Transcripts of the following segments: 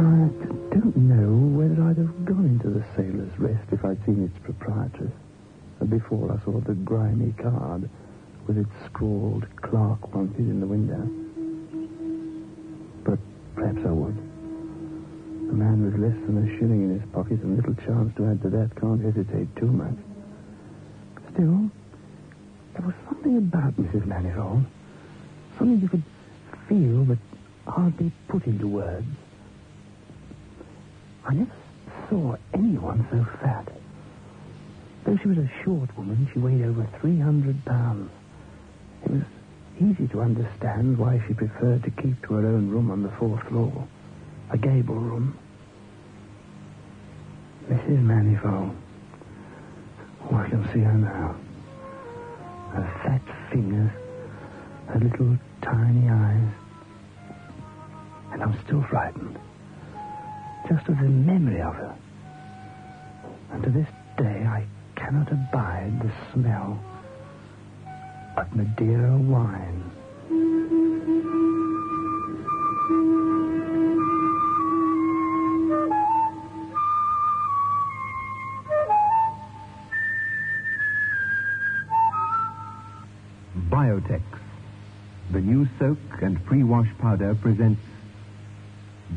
I don't know whether I'd have gone into the Sailor's Rest if I'd seen its proprietress. Before I saw the grimy card with its scrawled clerk wanted in the window. But perhaps I would. A man with less than a shilling in his pocket and little chance to add to that can't hesitate too much. Still, there was something about Mrs. Manifold. Something you could feel but hardly put into words. I never saw anyone so fat. Though she was a short woman, she weighed over 300 pounds. It was easy to understand why she preferred to keep to her own room on the fourth floor, a gable room. Mrs. Manifold. Oh, I can see her now. Her fat fingers, her little tiny eyes. And I'm still frightened. Just of the memory of her. And to this day, I cannot abide the smell of Madeira wine. Biotex, the new soak and pre-wash powder presents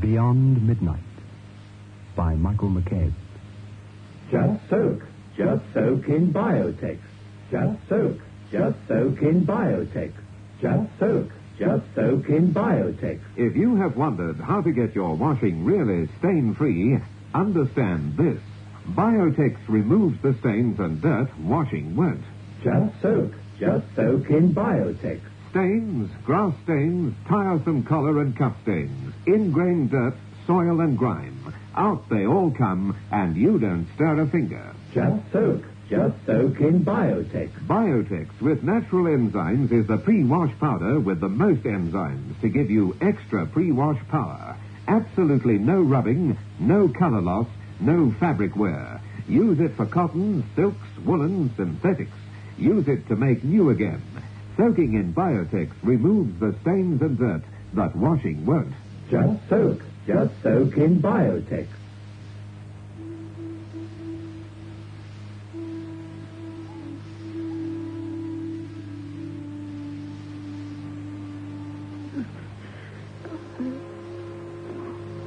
Beyond Midnight by Michael McCabe. Just soak. Just soak in Biotex. Just soak. Just soak in Biotex. Just soak. Just soak in Biotex. If you have wondered how to get your washing really stain-free, understand this. Biotex removes the stains and dirt washing won't. Just soak. Just soak in Biotex. Stains, grass stains, tiresome collar and cuff stains, ingrained dirt, soil and grime. Out they all come, and you don't stir a finger. Just soak. Just soak in Biotex. Biotex with natural enzymes is the pre-wash powder with the most enzymes to give you extra pre-wash power. Absolutely no rubbing, no color loss, no fabric wear. Use it for cotton, silks, woolen, synthetics. Use it to make new again. Soaking in Biotex removes the stains and dirt that washing won't. Just soak. Just soak in Biotex.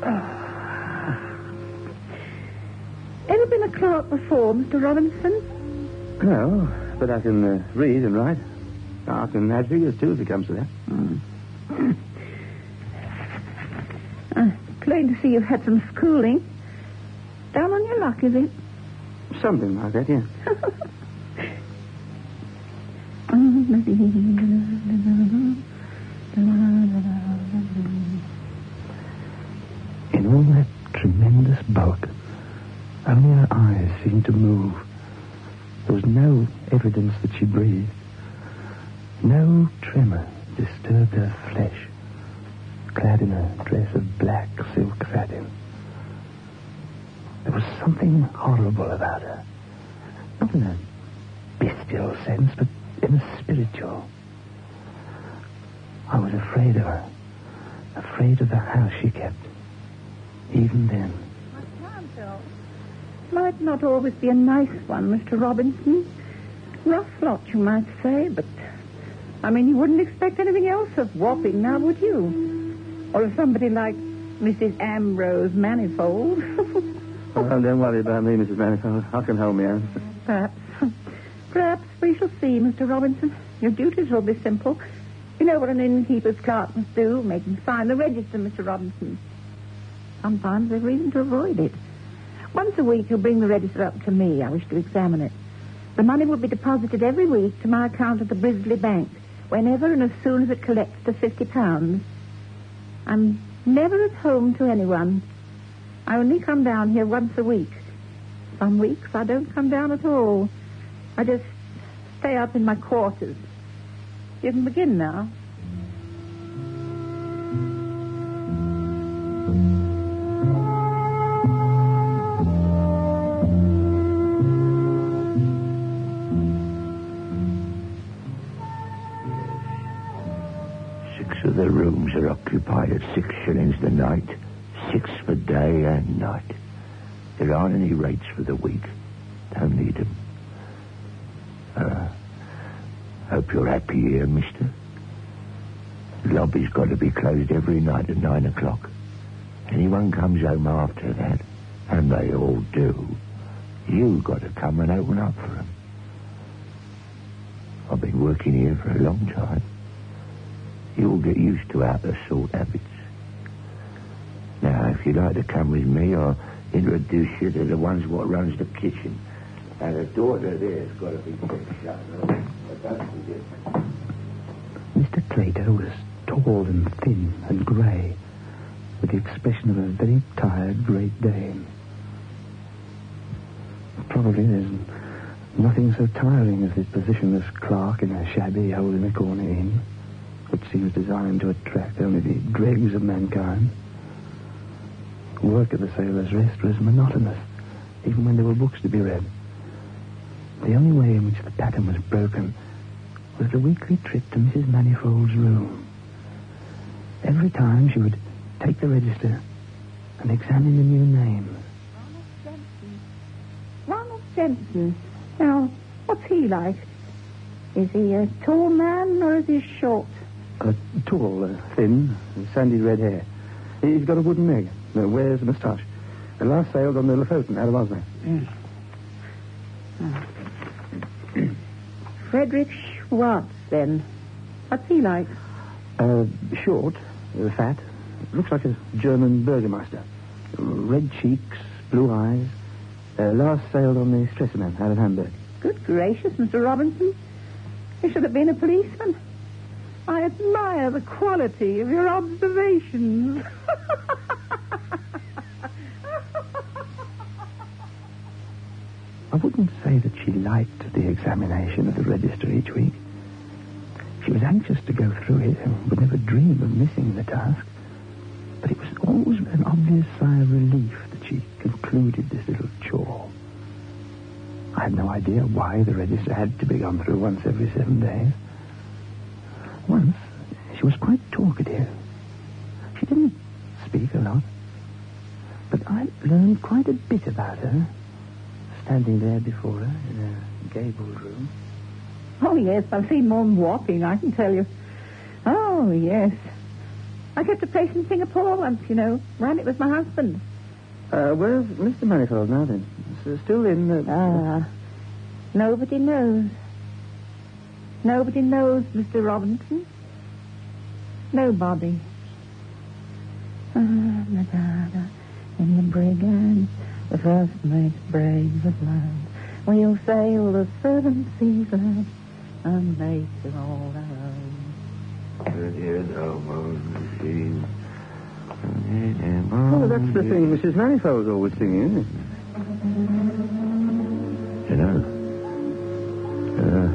Ever been a clerk before, Mr. Robinson? No, but I can uh, read and write. I can add figures, too, if it comes to that. Uh, plain to see you've had some schooling. Down on your luck, is it? Something like that, yeah. In all that tremendous bulk, only her eyes seemed to move. There was no evidence that she breathed. No tremor disturbed her flesh, clad in a dress of black silk satin. There was something horrible about her. Not in a bestial sense, but in a spiritual. I was afraid of her. Afraid of the house she kept. Even then. My counsel might not always be a nice one, Mr. Robinson. Rough lot, you might say, but I mean, you wouldn't expect anything else of Wapping now, would you? Or of somebody like Mrs. Ambrose Manifold. Oh, don't worry about me, Mrs. Manifold. I can hold me own. Perhaps. Perhaps we shall see, Mr. Robinson. Your duties will be simple. You know what an innkeeper's clerk must do, make him sign the register, Mr. Robinson. Sometimes there's reason to avoid it. Once a week, you'll bring the register up to me. I wish to examine it. The money will be deposited every week to my account at the Brisley Bank, whenever and as soon as it collects to fifty pounds. I'm never at home to anyone. I only come down here once a week. Some weeks I don't come down at all. I just stay up in my quarters. You can begin now. Occupied at six shillings the night. Six for day and night. There aren't any rates for the week. Don't need 'em. Uh, hope you're happy here, mister. Lobby's got to be closed every night at nine o'clock. Anyone comes home after that, and they all do, you've got to come and open up for 'em. I've been working here for a long time. You'll get used to out the sort habits. Now, if you'd like to come with me, I'll introduce you to the ones what runs the kitchen. And the daughter there's got to be kept shut. Mr. Clater was tall and thin and grey, with the expression of a very tired Great Dane. Probably there's nothing so tiring as his position as clerk in a shabby hole-in-the-corner inn, which seems designed to attract only the dregs of mankind. Work at the Sailor's Rest was monotonous, even when there were books to be read. The only way in which the pattern was broken was the weekly trip to Mrs. Manifold's room. Every time she would take the register and examine the new names. Ronald Jensen. Now, what's he like? Is he a tall man or is he short? Uh, tall, uh, thin, sandy red hair. He's got a wooden leg. Uh, wears a moustache. And last sailed on the Lofoten out of Oslo. Frederick Schwartz, then. What's he like? Uh, short, uh, fat. Looks like a German burgomaster. Red cheeks, blue eyes. Uh, last sailed on the Stresemann out of Hamburg. Good gracious, Mr. Robinson. He should have been a policeman. I admire the quality of your observations. I wouldn't say that she liked the examination of the register each week. She was anxious to go through it and would never dream of missing the task. But it was always an obvious sigh of relief that she concluded this little chore. I had no idea why the register had to be gone through once every seven days. She was quite talkative. She didn't speak a lot. But I learned quite a bit about her, standing there before her in a gabled room. oh, yes, I've seen more than walking, I can tell you. Oh, yes. I kept a place in Singapore once, you know. Ran it with my husband. Uh, where's Mr. Manifold now, then? S- Still in the... Ah, nobody knows. Nobody knows, Mr. Robinson. Nobody. Ah, Madonna, in the brigand, the first mate's brave with land. We'll sail the seven seas and make it all our own. Oh, that's the thing Mrs. Manifold's always singing, isn't it? You know, uh,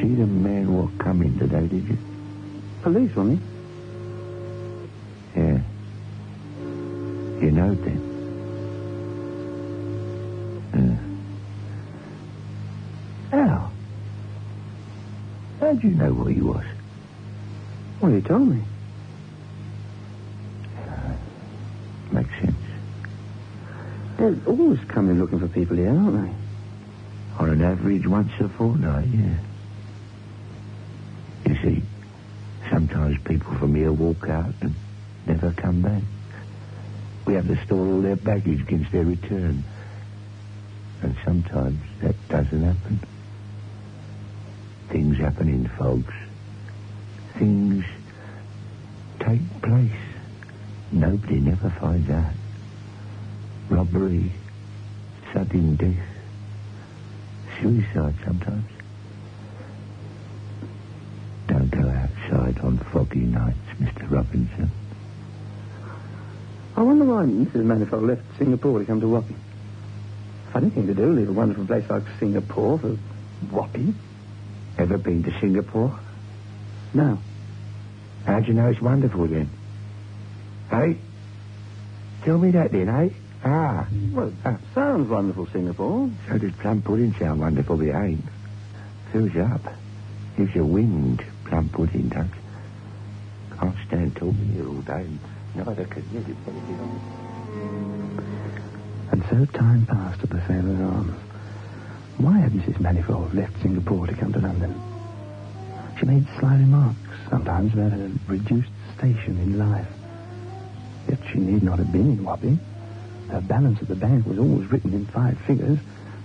see the man walk come in today, did you? Police, wasn't he? Yeah. You know then? Uh. How? How'd you know where he was? Well, he told me. Makes sense. They're always coming looking for people here, aren't they? On an average once a fortnight, yeah. You see, sometimes people from here walk out and never come back. We have to store all their baggage against their return. And sometimes that doesn't happen. Things happen in folks. Things take place. Nobody never finds out. Robbery, sudden death, suicide sometimes. On foggy nights, Mr. Robinson. I wonder why Mrs. Manifold left Singapore to come to Wapping. Funny thing to do, leave a wonderful place like Singapore for Wapping. Ever been to Singapore? No. How'd you know it's wonderful then? Hey? Tell me that then, eh? Ah. Well, that sounds wonderful, Singapore. So does plum pudding sound wonderful, but it ain't. Fills you up. Gives you wind, plum pudding does. Can't stand talking here all day Neither can you. And so time passed at the Sailor's Arms. Why had Mrs. Manifold left Singapore to come to London? She made sly remarks, sometimes about her reduced station in life. Yet she need not have been in Wapping. Her balance at the bank was always written in five figures.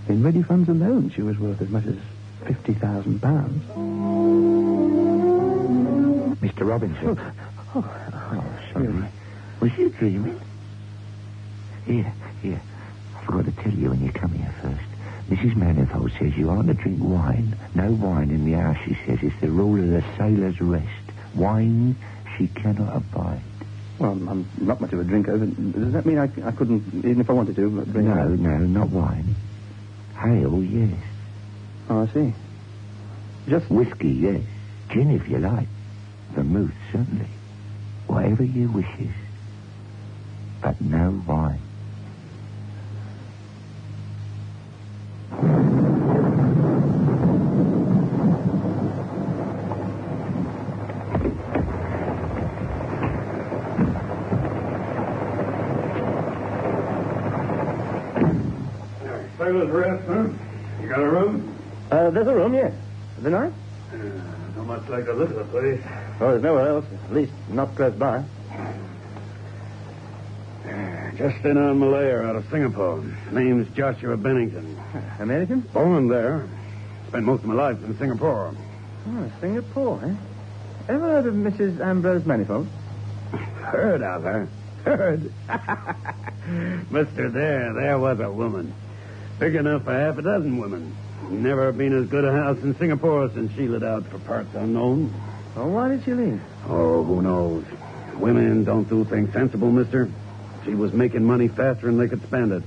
In ready funds alone, she was worth as much as £50,000. Mr. Robinson. Oh, Oh, oh sorry. Was you dreaming? Here, here. I forgot to tell you when you come here first. Mrs. Manifold says you aren't to drink wine. No wine in the house, she says. It's the rule of the sailor's rest. Wine she cannot abide. well, I'm not much of a drinker. Does that mean I, I couldn't, even if I wanted to, drink? No, no, not wine. Ale, yes. Oh, I see. Just Whiskey, yes. Gin, if you like. Vermouth, certainly. Whatever you wishes. But no wine. Sailor's rest, huh? You got a room? Uh, there's a room, yes. The night? Uh, not much like the look of the place. Well, there's nowhere else. At least not close by. Just in on Malaya out of Singapore. Name's Joshua Bennington. American? Born there. Spent most of my life in Singapore. Oh, Singapore, eh? Ever heard of Mrs. Ambrose Manifold? Heard of her. Heard. Mister, there, there was a woman. Big enough for half a dozen women. Never been as good a house in Singapore since she lit out for parts unknown. Oh, why did she leave? Oh, who knows? Women don't do things sensible, mister. She was making money faster than they could spend it.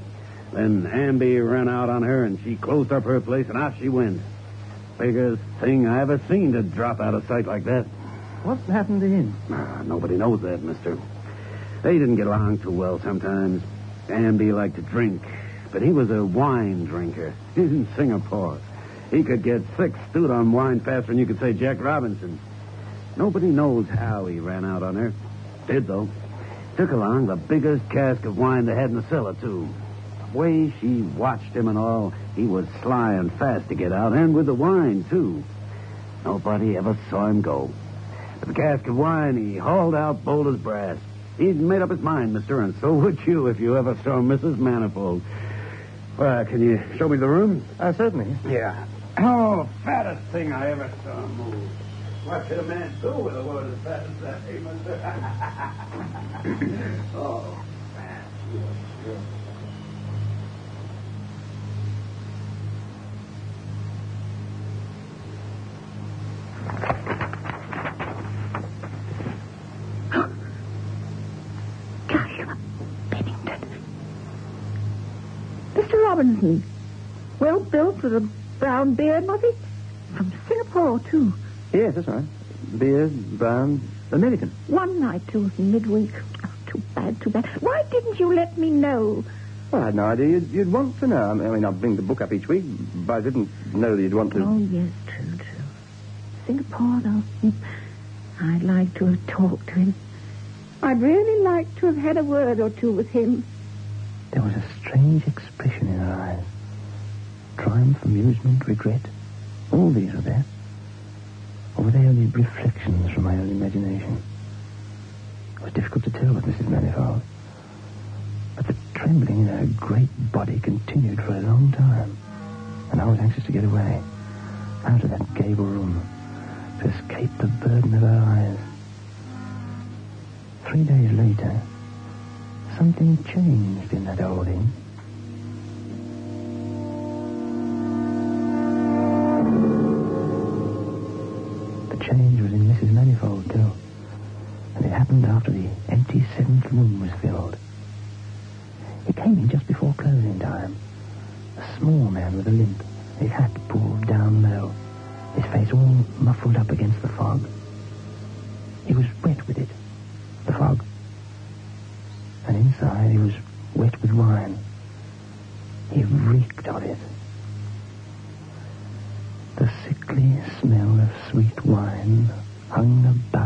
Then Amby ran out on her, and she closed up her place, and off she went. Biggest thing I ever seen to drop out of sight like that. What happened to him? Ah, nobody knows that, mister. They didn't get along too well sometimes. Amby liked to drink, but he was a wine drinker in Singapore. He could get six stewed on wine faster than you could say Jack Robinson. Nobody knows how he ran out on her. Did, though. Took along the biggest cask of wine they had in the cellar, too. The way she watched him and all, he was sly and fast to get out, and with the wine, too. Nobody ever saw him go. With the cask of wine, he hauled out bold as brass. He'd made up his mind, mister, and so would you if you ever saw Mrs. Manifold. Well, can you show me the room? Uh, certainly. Yeah. Oh, fattest thing I ever saw move. What could a man do with a woman as fat as that, eh, mister? oh, fat. Robinson. Well built with a brown beard, was he? From Singapore, too. Yes, that's right. Beard, brown, American. One night, too, midweek. Oh, too bad, too bad. Why didn't you let me know? Well, I had no idea you'd, you'd want to know. I mean, I'd bring the book up each week, but I didn't know that you'd want to. Oh, yes, true, true. Singapore, though. Hmm. I'd like to have talked to him. I'd really like to have had a word or two with him. There was a strange expression in her eyes. Triumph, amusement, regret. All these were there. Or were they only reflections from my own imagination? It was difficult to tell with Mrs. Manifold. But the trembling in her great body continued for a long time. And I was anxious to get away, out of that gable room, to escape the burden of her eyes. Three days later, something changed in that old inn. The change was in Mrs. Manifold, too. And it happened after the empty seventh room was filled. He came in just before closing time. A small man with a limp, his hat pulled down low, his face all muffled up against the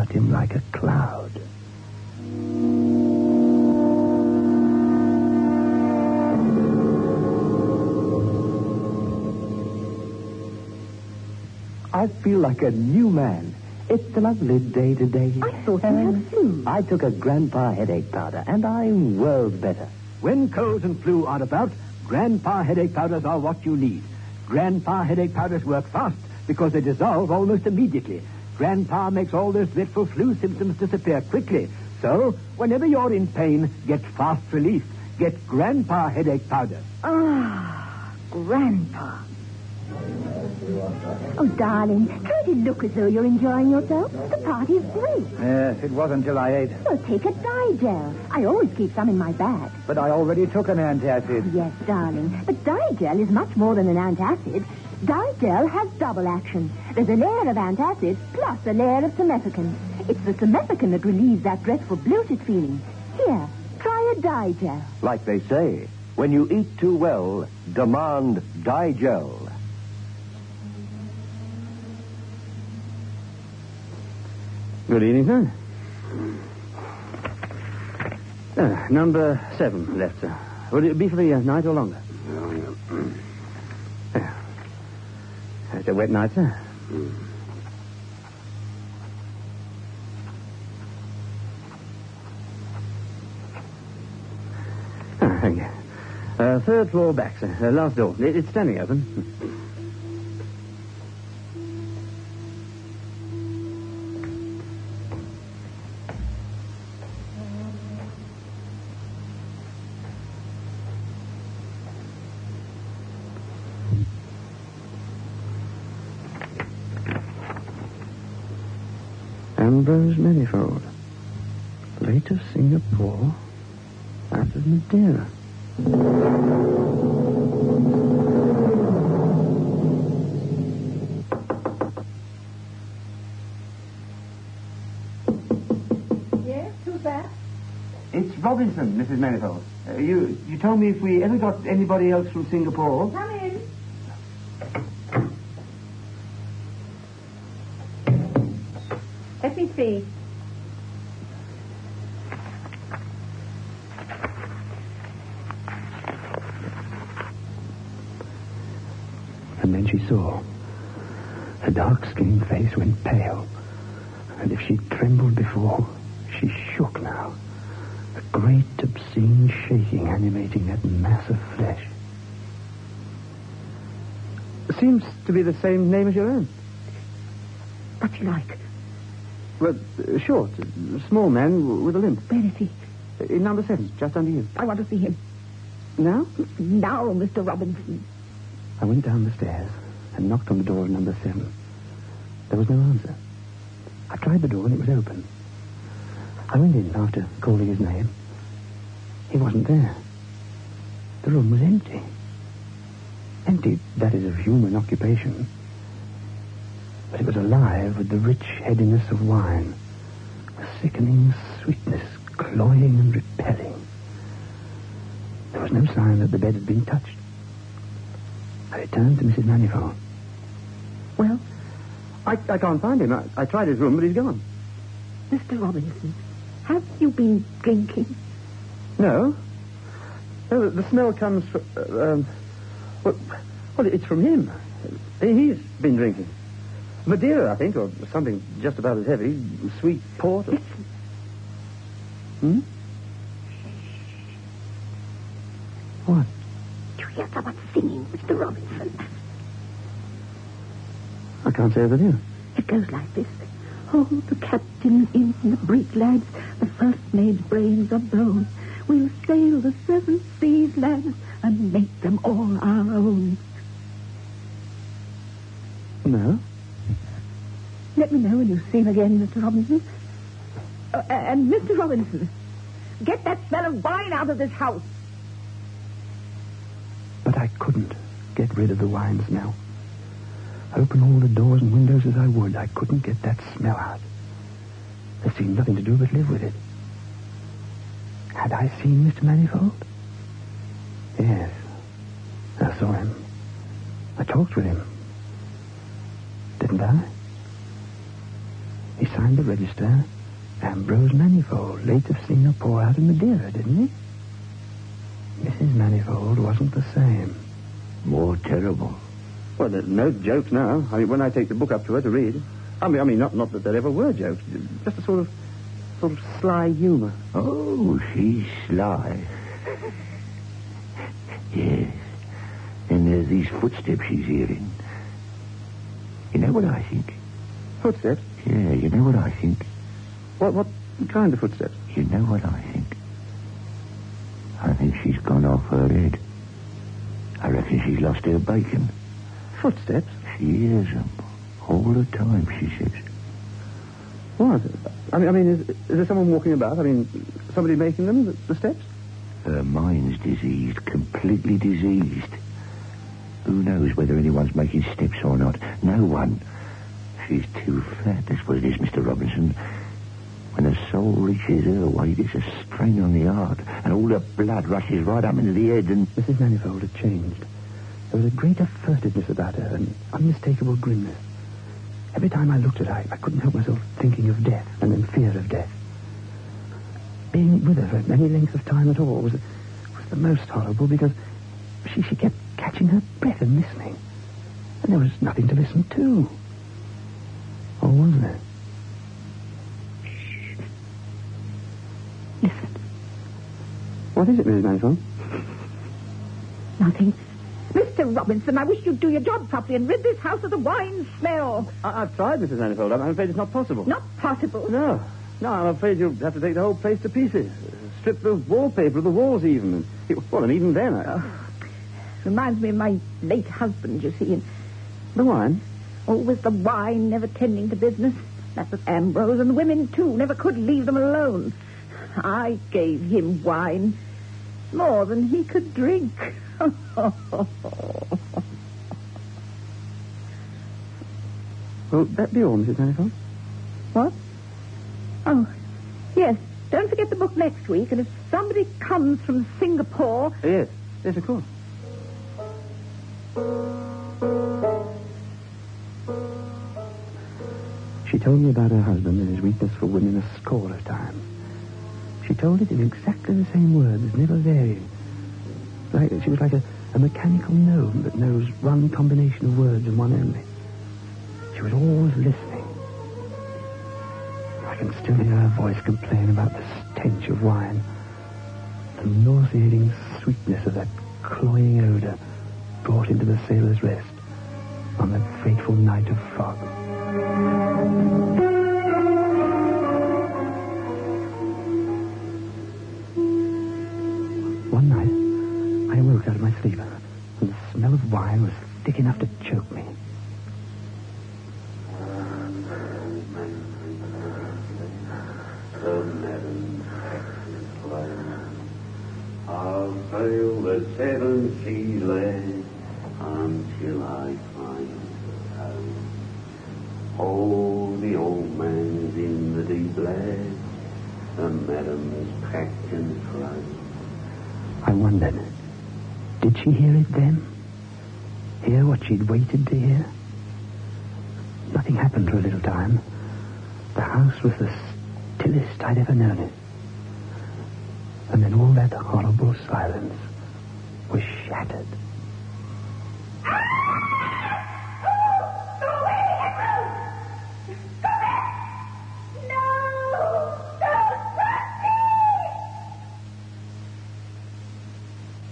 about him like a cloud. I feel like a new man. It's a lovely day today. I thought you had flu. I took a grandpa headache powder, and I'm well better. When colds and flu are about, grandpa headache powders are what you need. Grandpa headache powders work fast because they dissolve almost immediately Grandpa makes all those dreadful flu symptoms disappear quickly. So, whenever you're in pain, get fast relief. Get Grandpa headache powder. Ah, Grandpa. Oh, darling, can't to look as though you're enjoying yourself. The party's great. Yes, it was until I ate. Well, take a Digel. I always keep some in my bag. But I already took an antacid. Yes, darling. But Digel is much more than an antacid. Digel has double action. There's a layer of antacid plus a layer of simethicone. It's the simethicone that relieves that dreadful bloated feeling. Here, try a Digel. Like they say, when you eat too well, demand Digel. Good evening, sir. Uh, number seven left, sir. Will it be for the uh, night or longer? It's a wet night, sir. Thank you. Uh, third floor back, sir. Uh, last door. It- it's standing open. Ambrose Manifold. Late of Singapore, out of Madeira. Yes, who's that? It's Robinson, Mrs. Manifold. Uh, you you told me if we ever got anybody else from Singapore. And then she saw. Her dark-skinned face went pale. And if she'd trembled before, she shook now. A great, obscene shaking animating that mass of flesh. Seems to be the same name as your own. What's he like? Well, uh, short, uh, small man w- with a limp. Where is he? In number seven, just under you. I want to see him. Now? Now, Mr. Robinson. I went down the stairs and knocked on the door of number seven. There was no answer. I tried the door and it was open. I went in after calling his name. He wasn't there. The room was empty. Empty, that is, of human occupation. But it was alive with the rich headiness of wine, a sickening sweetness, cloying and repelling. There was no sign that the bed had been touched. I returned to Mrs. Manifold. Well, I, I can't find him. I, I tried his room, but he's gone. Mr. Robinson, have you been drinking? No. No, the, the smell comes from... Uh, um, well, well, it's from him. He's been drinking. Madeira, I think, or something just about as heavy. Sweet port. Or... Hmm? What? Hear someone singing, Mr. Robinson? I can't say I do. It goes like this. Oh, the captain in the brig, lads, the first mate's brains are blown. We'll sail the seven seas, lads, and make them all our own. No. Let me know when you see him again, Mr. Robinson. Uh, and Mr. Robinson, get that smell of wine out of this house. I couldn't get rid of the wine smell. Open all the doors and windows as I would, I couldn't get that smell out. There seemed nothing to do but live with it. Had I seen Mr. Manifold? Yes. I saw him. I talked with him. Didn't I? He signed the register. Ambrose Manifold, late of Singapore out of Madeira, didn't he? Mrs. Manifold wasn't the same. More terrible. Well, there's no jokes now. I mean, when I take the book up to her to read, I mean, I mean, not not that there ever were jokes, just a sort of, sort of sly humour. Oh, she's sly. yes. And there's these footsteps she's hearing. You know what I think? Footsteps? Yeah, you know what I think? What what kind of footsteps? You know what I think? I think she's gone off her head. I reckon she's lost her bacon. Footsteps? She hears them um, all the time, she says. What? I mean, I mean, is, is there someone walking about? I mean, somebody making them the, the steps? Her mind's diseased, completely diseased. Who knows whether anyone's making steps or not? No one. She's too fat, that's what it is, Mr. Robinson. When her soul reaches her weight, it's a strain on the heart, and all the blood rushes right up into the head, and... Mrs. Manifold had changed. There was a greater furtiveness about her, an unmistakable grimness. Every time I looked at her, I, I couldn't help myself thinking of death and then fear of death. Being with her for any length of time at all was, was the most horrible because she, she kept catching her breath and listening. And there was nothing to listen to. Or was there? What is it, Mrs. Manifold? Nothing. Mr. Robinson, I wish you'd do your job properly and rid this house of the wine smell. I, I've tried, Mrs. Manifold. I'm, I'm afraid it's not possible. Not possible. No. No, I'm afraid you'll have to take the whole place to pieces. Strip the wallpaper of the walls even. Well, and even then, I... Oh. Reminds me of my late husband, you see. And The wine? always the wine, never tending to business. That was Ambrose, and the women, too, never could leave them alone. I gave him wine. More than he could drink. Will that be all, Mrs. Manifold? What? Oh, yes. Don't forget the book next week, and if somebody comes from Singapore, Yes. Yes, of course. She told me about her husband and his weakness for women a score of times. She told it in exactly the same words, never varying. Like she was like a, a mechanical gnome that knows one combination of words and one only. She was always listening. I can still hear her voice complain about the stench of wine, the nauseating sweetness of that cloying odor brought into the sailor's rest on that fateful night of fog. Shattered.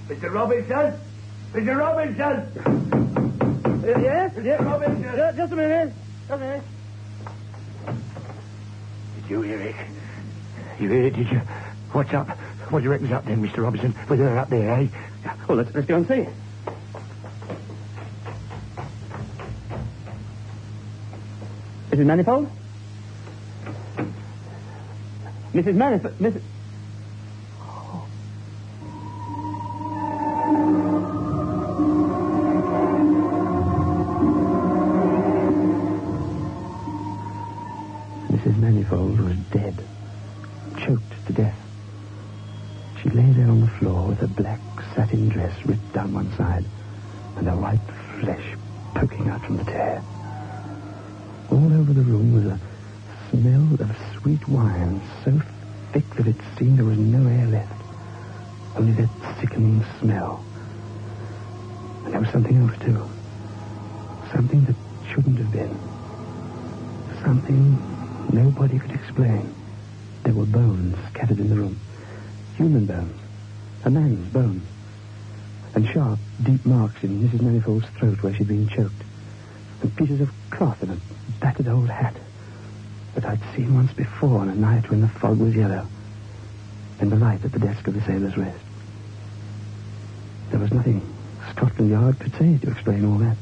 Mr. Robinson? Mr. Robinson? yes? Mr. Robinson? Just, just a minute. Just a minute. Did you hear it? You hear it, did you? What's up? What do you reckon's up then, Mr. Robinson? With her up there, eh? Well, let's, let's go and see. Mrs. Manifold? Mrs. Manifold? Mrs. Mrs. Manifold was dead, choked to death. She lay there on the floor with her black satin dress ripped down one side and her white flesh poking out from the tear. All over the room was a smell of sweet wine so thick that it seemed there was no air left, only that sickening smell. And there was something else, too. Something that shouldn't have been. Something nobody could explain. There were bones scattered in the room. Human bones. A man's bones. And sharp, deep marks in Mrs. Manifold's throat where she'd been choked. And pieces of cloth and a battered old hat that I'd seen once before on a night when the fog was yellow. And the light at the desk of the sailor's rest. There was nothing Scotland Yard could say to explain all that.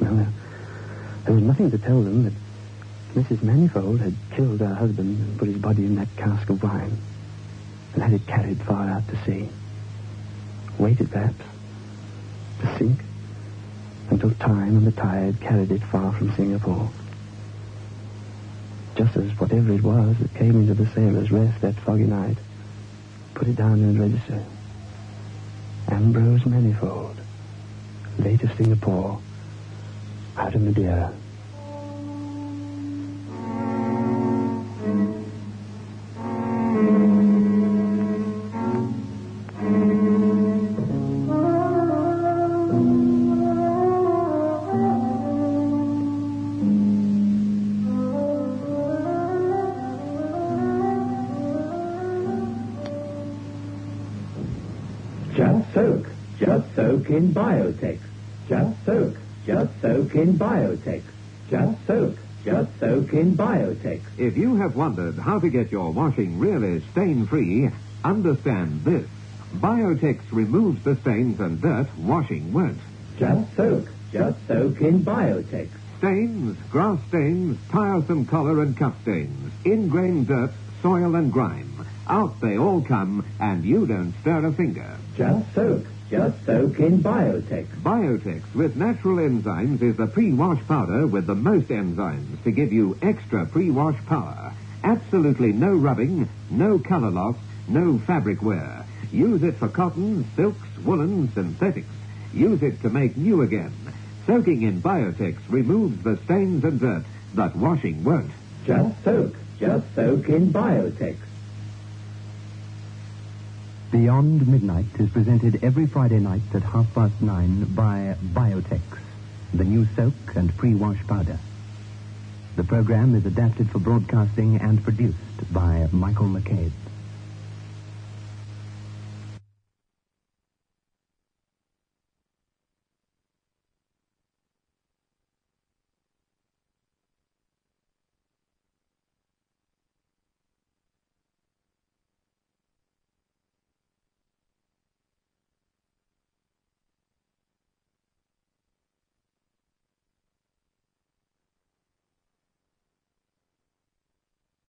Well, there, there was nothing to tell them that Mrs. Manifold had killed her husband and put his body in that cask of wine had it carried far out to sea. Waited, perhaps, to sink until time and the tide carried it far from Singapore. Just as whatever it was that came into the sailor's rest that foggy night put it down in the register. Ambrose Manifold, late of Singapore, out of Madeira. Soak in Biotex. Just soak. Just soak in Biotex. Just soak. Just soak in Biotex. If you have wondered how to get your washing really stain-free, understand this. Biotex removes the stains and dirt washing won't. Just soak. Just soak in Biotex. Stains, grass stains, tiresome collar and cuff stains, ingrained dirt, soil and grime. Out they all come, and you don't stir a finger. Just soak. Just soak in Biotex. Biotex with natural enzymes is the pre-wash powder with the most enzymes to give you extra pre-wash power. Absolutely no rubbing, no color loss, no fabric wear. Use it for cotton, silks, woolen, synthetics. Use it to make new again. Soaking in Biotex removes the stains and dirt, but washing won't. Just soak. Just soak in Biotex. Beyond Midnight is presented every Friday night at half past nine by Biotex, the new soak and pre-wash powder. The program is adapted for broadcasting and produced by Michael McCabe.